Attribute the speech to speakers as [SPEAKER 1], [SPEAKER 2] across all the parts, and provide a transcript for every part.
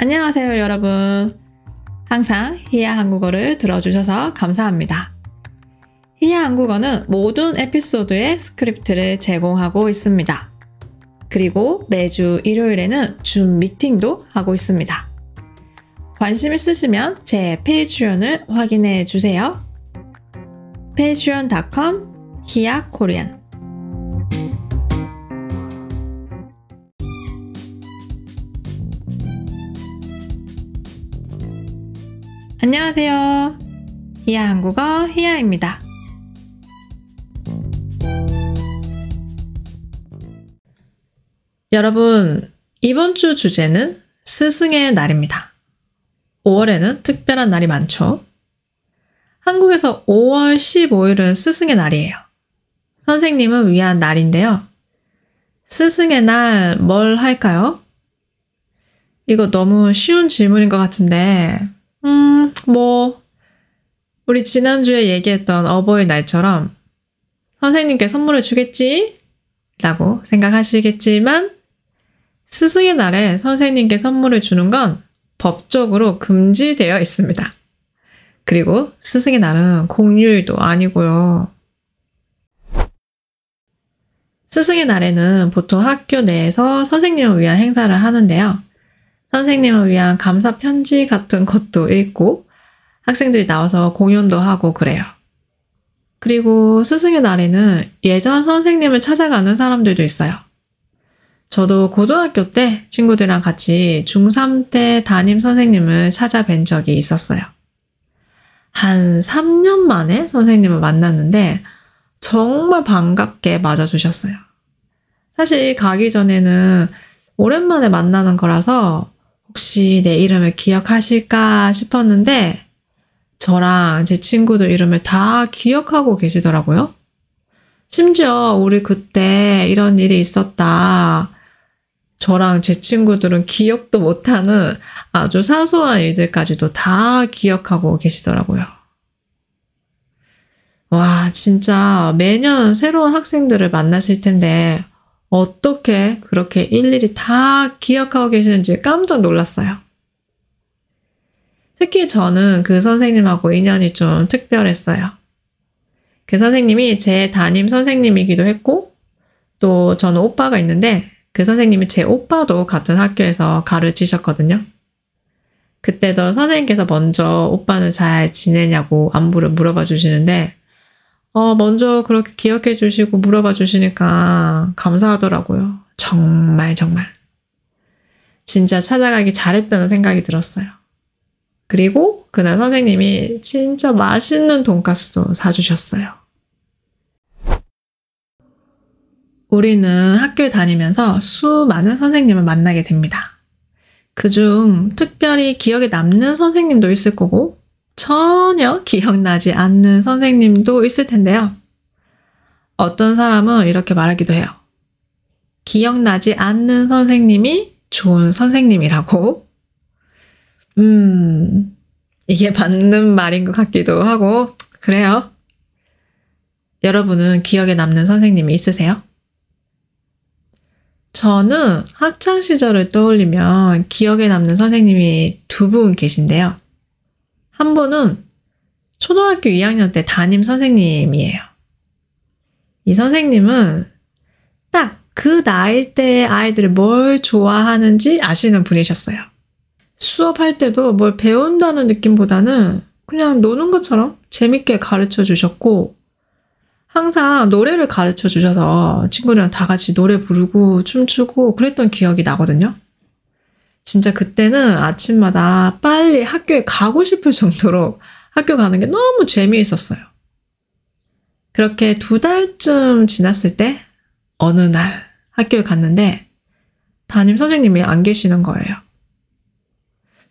[SPEAKER 1] 안녕하세요, 여러분. 항상 히야 한국어를 들어주셔서 감사합니다. 히야 한국어는 모든 에피소드의 스크립트를 제공하고 있습니다. 그리고 매주 일요일에는 줌 미팅도 하고 있습니다. 관심 있으시면 제 Patreon을 확인해 주세요. patreon.com 히야 Korean 안녕하세요. 히야 한국어 히야입니다. 여러분, 이번 주 주제는 스승의 날입니다. 5월에는 특별한 날이 많죠. 한국에서 5월 15일은 스승의 날이에요. 선생님을 위한 날인데요. 스승의 날 뭘 할까요? 이거 너무 쉬운 질문인 것 같은데, 음, 뭐, 우리 지난주에 얘기했던 어버이날처럼 선생님께 선물을 주겠지? 라고 생각하시겠지만, 스승의 날에 선생님께 선물을 주는 건 법적으로 금지되어 있습니다. 그리고 스승의 날은 공휴일도 아니고요. 스승의 날에는 보통 학교 내에서 선생님을 위한 행사를 하는데요. 선생님을 위한 감사 편지 같은 것도 읽고 학생들이 나와서 공연도 하고 그래요. 그리고 스승의 날에는 예전 선생님을 찾아가는 사람들도 있어요. 저도 고등학교 때 친구들이랑 같이 중3 때 담임 선생님을 찾아뵌 적이 있었어요. 한 3년 만에 선생님을 만났는데 정말 반갑게 맞아주셨어요. 사실 가기 전에는 오랜만에 만나는 거라서 혹시 내 이름을 기억하실까 싶었는데 저랑 제 친구들 이름을 다 기억하고 계시더라고요. 심지어 우리 그때 이런 일이 있었다. 저랑 제 친구들은 기억도 못하는 아주 사소한 일들까지도 다 기억하고 계시더라고요. 와, 진짜 매년 새로운 학생들을 만나실 텐데 어떻게 그렇게 일일이 다 기억하고 계시는지 깜짝 놀랐어요. 특히 저는 그 선생님하고 인연이 좀 특별했어요. 그 선생님이 제 담임 선생님이기도 했고, 또 저는 오빠가 있는데, 그 선생님이 제 오빠도 같은 학교에서 가르치셨거든요. 그때도 선생님께서 먼저 오빠는 잘 지내냐고 안부를 물어봐 주시는데, 어, 먼저 그렇게 기억해 주시고 물어봐 주시니까 감사하더라고요. 정말, 정말. 진짜 찾아가기 잘했다는 생각이 들었어요. 그리고 그날 선생님이 진짜 맛있는 돈가스도 사주셨어요. 우리는 학교에 다니면서 수많은 선생님을 만나게 됩니다. 그중 특별히 기억에 남는 선생님도 있을 거고, 전혀 기억나지 않는 선생님도 있을 텐데요. 어떤 사람은 이렇게 말하기도 해요. 기억나지 않는 선생님이 좋은 선생님이라고. 음, 이게 맞는 말인 것 같기도 하고, 그래요. 여러분은 기억에 남는 선생님이 있으세요? 저는 학창 시절을 떠올리면 기억에 남는 선생님이 두 분 계신데요. 한 분은 초등학교 2학년 때 담임 선생님이에요. 이 선생님은 딱 그 나이 때 아이들이 뭘 좋아하는지 아시는 분이셨어요. 수업할 때도 뭘 배운다는 느낌보다는 그냥 노는 것처럼 재밌게 가르쳐 주셨고, 항상 노래를 가르쳐 주셔서 친구들이랑 다 같이 노래 부르고 춤추고 그랬던 기억이 나거든요. 진짜 그때는 아침마다 빨리 학교에 가고 싶을 정도로 학교 가는 게 너무 재미있었어요. 그렇게 두 달쯤 지났을 때 어느 날 학교에 갔는데 담임 선생님이 안 계시는 거예요.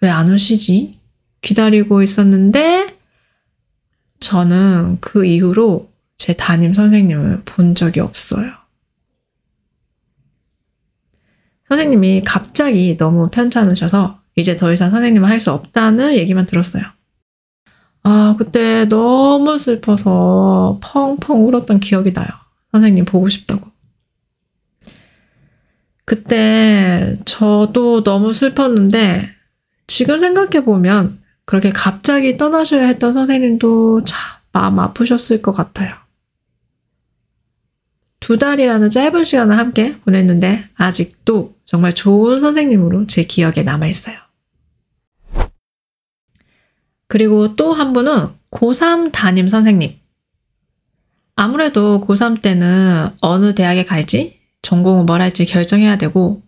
[SPEAKER 1] 왜 안 오시지? 기다리고 있었는데 저는 그 이후로 제 담임 선생님을 본 적이 없어요. 선생님이 갑자기 너무 편찮으셔서 이제 더 이상 선생님을 할수 없다는 얘기만 들었어요. 아, 그때 너무 슬퍼서 펑펑 울었던 기억이 나요. 선생님 보고 싶다고. 그때 저도 너무 슬펐는데 지금 생각해보면 그렇게 갑자기 떠나셔야 했던 선생님도 참 마음 아프셨을 것 같아요. 두 달이라는 짧은 시간을 함께 보냈는데 아직도 정말 좋은 선생님으로 제 기억에 남아있어요. 그리고 또 한 분은 고3 담임 선생님. 아무래도 고3 때는 어느 대학에 갈지, 전공을 뭘 할지 결정해야 되고,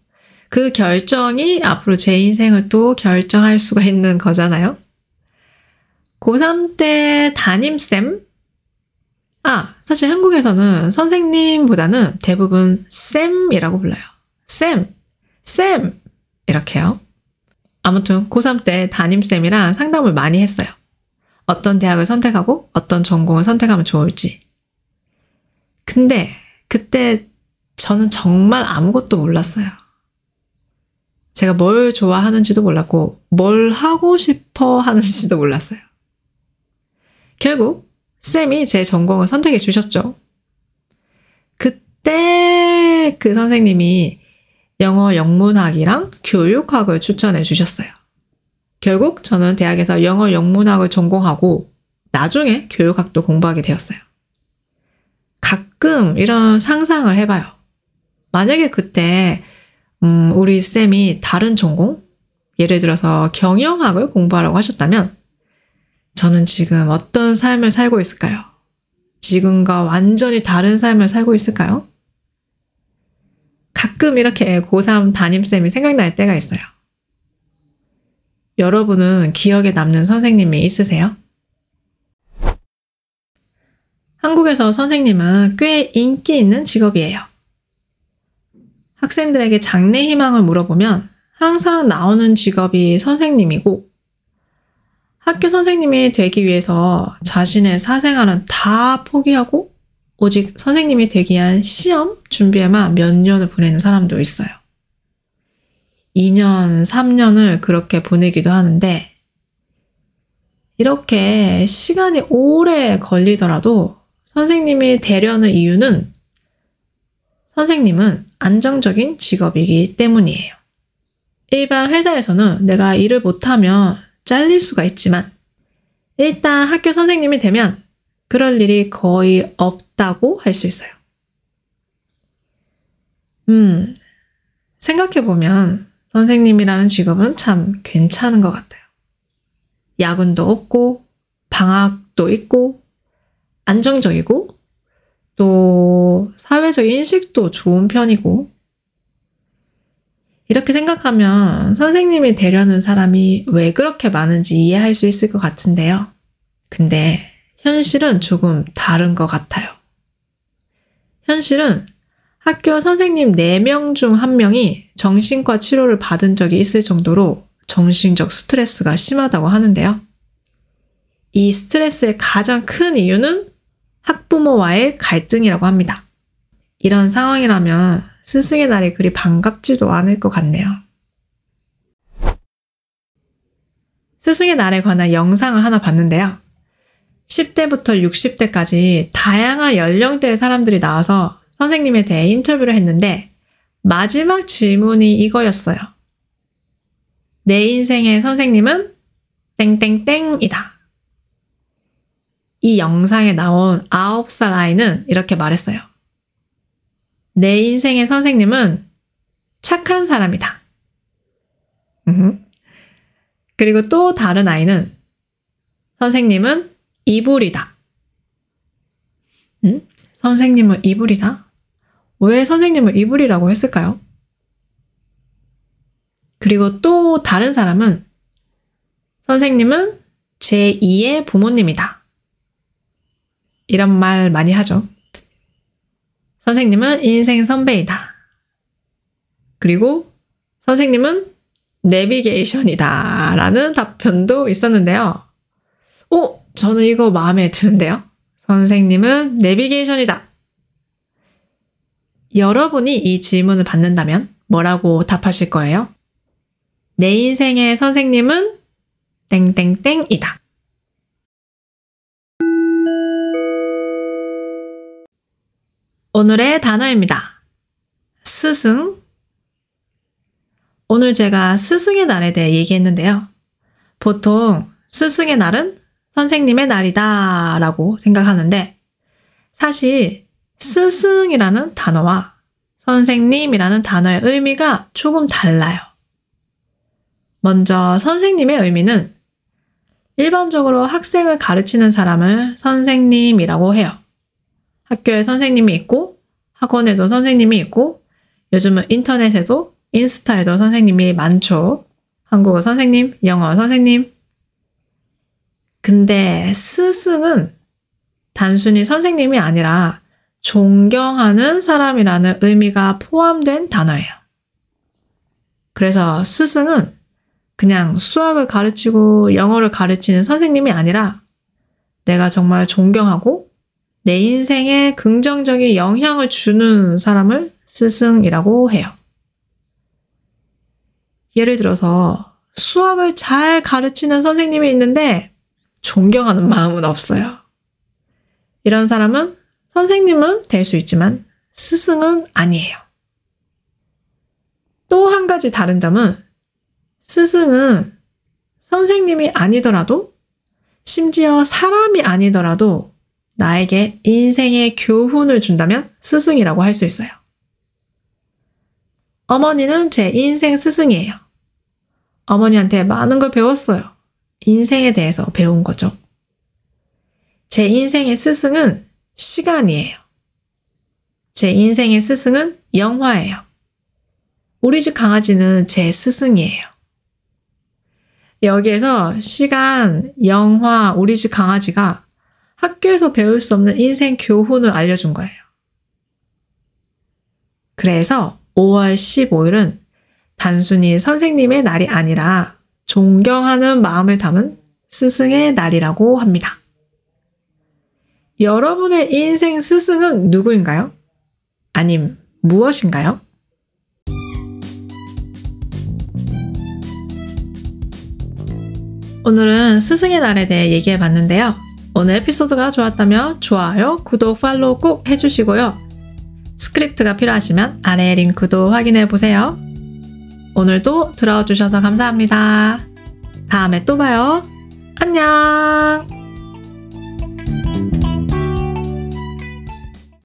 [SPEAKER 1] 그 결정이 앞으로 제 인생을 또 결정할 수가 있는 거잖아요. 고3 때 담임쌤? 아, 사실 한국에서는 선생님보다는 대부분 쌤이라고 불러요. 쌤, 쌤! 이렇게요. 아무튼 고3 때 담임쌤이랑 상담을 많이 했어요. 어떤 대학을 선택하고 어떤 전공을 선택하면 좋을지. 근데 그때 저는 정말 아무것도 몰랐어요. 제가 뭘 좋아하는지도 몰랐고, 뭘 하고 싶어 하는지도 몰랐어요. 결국, 쌤이 제 전공을 선택해 주셨죠. 그때 그 선생님이 영어 영문학이랑 교육학을 추천해 주셨어요. 결국 저는 대학에서 영어 영문학을 전공하고 나중에 교육학도 공부하게 되었어요. 가끔 이런 상상을 해봐요. 만약에 그때 음, 우리 쌤이 다른 전공, 예를 들어서 경영학을 공부하라고 하셨다면 저는 지금 어떤 삶을 살고 있을까요? 지금과 완전히 다른 삶을 살고 있을까요? 가끔 이렇게 고3 담임쌤이 생각날 때가 있어요. 여러분은 기억에 남는 선생님이 있으세요? 한국에서 선생님은 꽤 인기 있는 직업이에요. 학생들에게 장래 희망을 물어보면 항상 나오는 직업이 선생님이고 학교 선생님이 되기 위해서 자신의 사생활은 다 포기하고 오직 선생님이 되기 위한 시험 준비에만 몇 년을 보내는 사람도 있어요. 2년, 3년을 그렇게 보내기도 하는데, 이렇게 시간이 오래 걸리더라도 선생님이 되려는 이유는 선생님은 안정적인 직업이기 때문이에요. 일반 회사에서는 내가 일을 못하면 잘릴 수가 있지만, 일단 학교 선생님이 되면 그럴 일이 거의 없다고 할 수 있어요. 음, 생각해보면 선생님이라는 직업은 참 괜찮은 것 같아요. 야근도 없고, 방학도 있고, 안정적이고, 또 사회적 인식도 좋은 편이고, 이렇게 생각하면 선생님이 되려는 사람이 왜 그렇게 많은지 이해할 수 있을 것 같은데요. 근데 현실은 조금 다른 것 같아요. 현실은 학교 선생님 4명 중 1명이 정신과 치료를 받은 적이 있을 정도로 정신적 스트레스가 심하다고 하는데요. 이 스트레스의 가장 큰 이유는 학부모와의 갈등이라고 합니다. 이런 상황이라면 스승의 날이 그리 반갑지도 않을 것 같네요. 스승의 날에 관한 영상을 하나 봤는데요. 10대부터 60대까지 다양한 연령대의 사람들이 나와서 선생님에 대해 인터뷰를 했는데 마지막 질문이 이거였어요. 내 인생의 선생님은 땡땡땡이다. 이 영상에 나온 9살 아이는 이렇게 말했어요. 내 인생의 선생님은 착한 사람이다. 그리고 또 다른 아이는 선생님은 이불이다. 응? 선생님은 이불이다? 왜 선생님을 이불이라고 했을까요? 그리고 또 다른 사람은 선생님은 제2의 부모님이다. 이런 말 많이 하죠. 선생님은 인생 선배이다. 그리고 선생님은 내비게이션이다. 라는 답변도 있었는데요. 오, 저는 이거 마음에 드는데요. 선생님은 내비게이션이다. 여러분이 이 질문을 받는다면 뭐라고 답하실 거예요? 내 인생의 선생님은 땡땡땡이다. 오늘의 단어입니다. 스승. 오늘 제가 스승의 날에 대해 얘기했는데요. 보통 스승의 날은 선생님의 날이다 라고 생각하는데 사실 스승이라는 단어와 선생님이라는 단어의 의미가 조금 달라요. 먼저 선생님의 의미는 일반적으로 학생을 가르치는 사람을 선생님이라고 해요. 학교에 선생님이 있고 학원에도 선생님이 있고 요즘은 인터넷에도 인스타에도 선생님이 많죠. 한국어 선생님, 영어 선생님. 근데 스승은 단순히 선생님이 아니라 존경하는 사람이라는 의미가 포함된 단어예요. 그래서 스승은 그냥 수학을 가르치고 영어를 가르치는 선생님이 아니라 내가 정말 존경하고 내 인생에 긍정적인 영향을 주는 사람을 스승이라고 해요. 예를 들어서 수학을 잘 가르치는 선생님이 있는데 존경하는 마음은 없어요. 이런 사람은 선생님은 될 수 있지만 스승은 아니에요. 또 한 가지 다른 점은 스승은 선생님이 아니더라도 심지어 사람이 아니더라도 나에게 인생의 교훈을 준다면 스승이라고 할 수 있어요. 어머니는 제 인생 스승이에요. 어머니한테 많은 걸 배웠어요. 인생에 대해서 배운 거죠. 제 인생의 스승은 시간이에요. 제 인생의 스승은 영화예요. 우리 집 강아지는 제 스승이에요. 여기에서 시간, 영화, 우리 집 강아지가 학교에서 배울 수 없는 인생 교훈을 알려준 거예요. 그래서 5월 15일은 단순히 선생님의 날이 아니라 존경하는 마음을 담은 스승의 날이라고 합니다. 여러분의 인생 스승은 누구인가요? 아님 무엇인가요? 오늘은 스승의 날에 대해 얘기해 봤는데요. 오늘 에피소드가 좋았다면 좋아요, 구독, 팔로우 꼭 해주시고요. 스크립트가 필요하시면 아래 링크도 확인해 보세요. 오늘도 들어주셔서 감사합니다. 다음에 또 봐요. 안녕!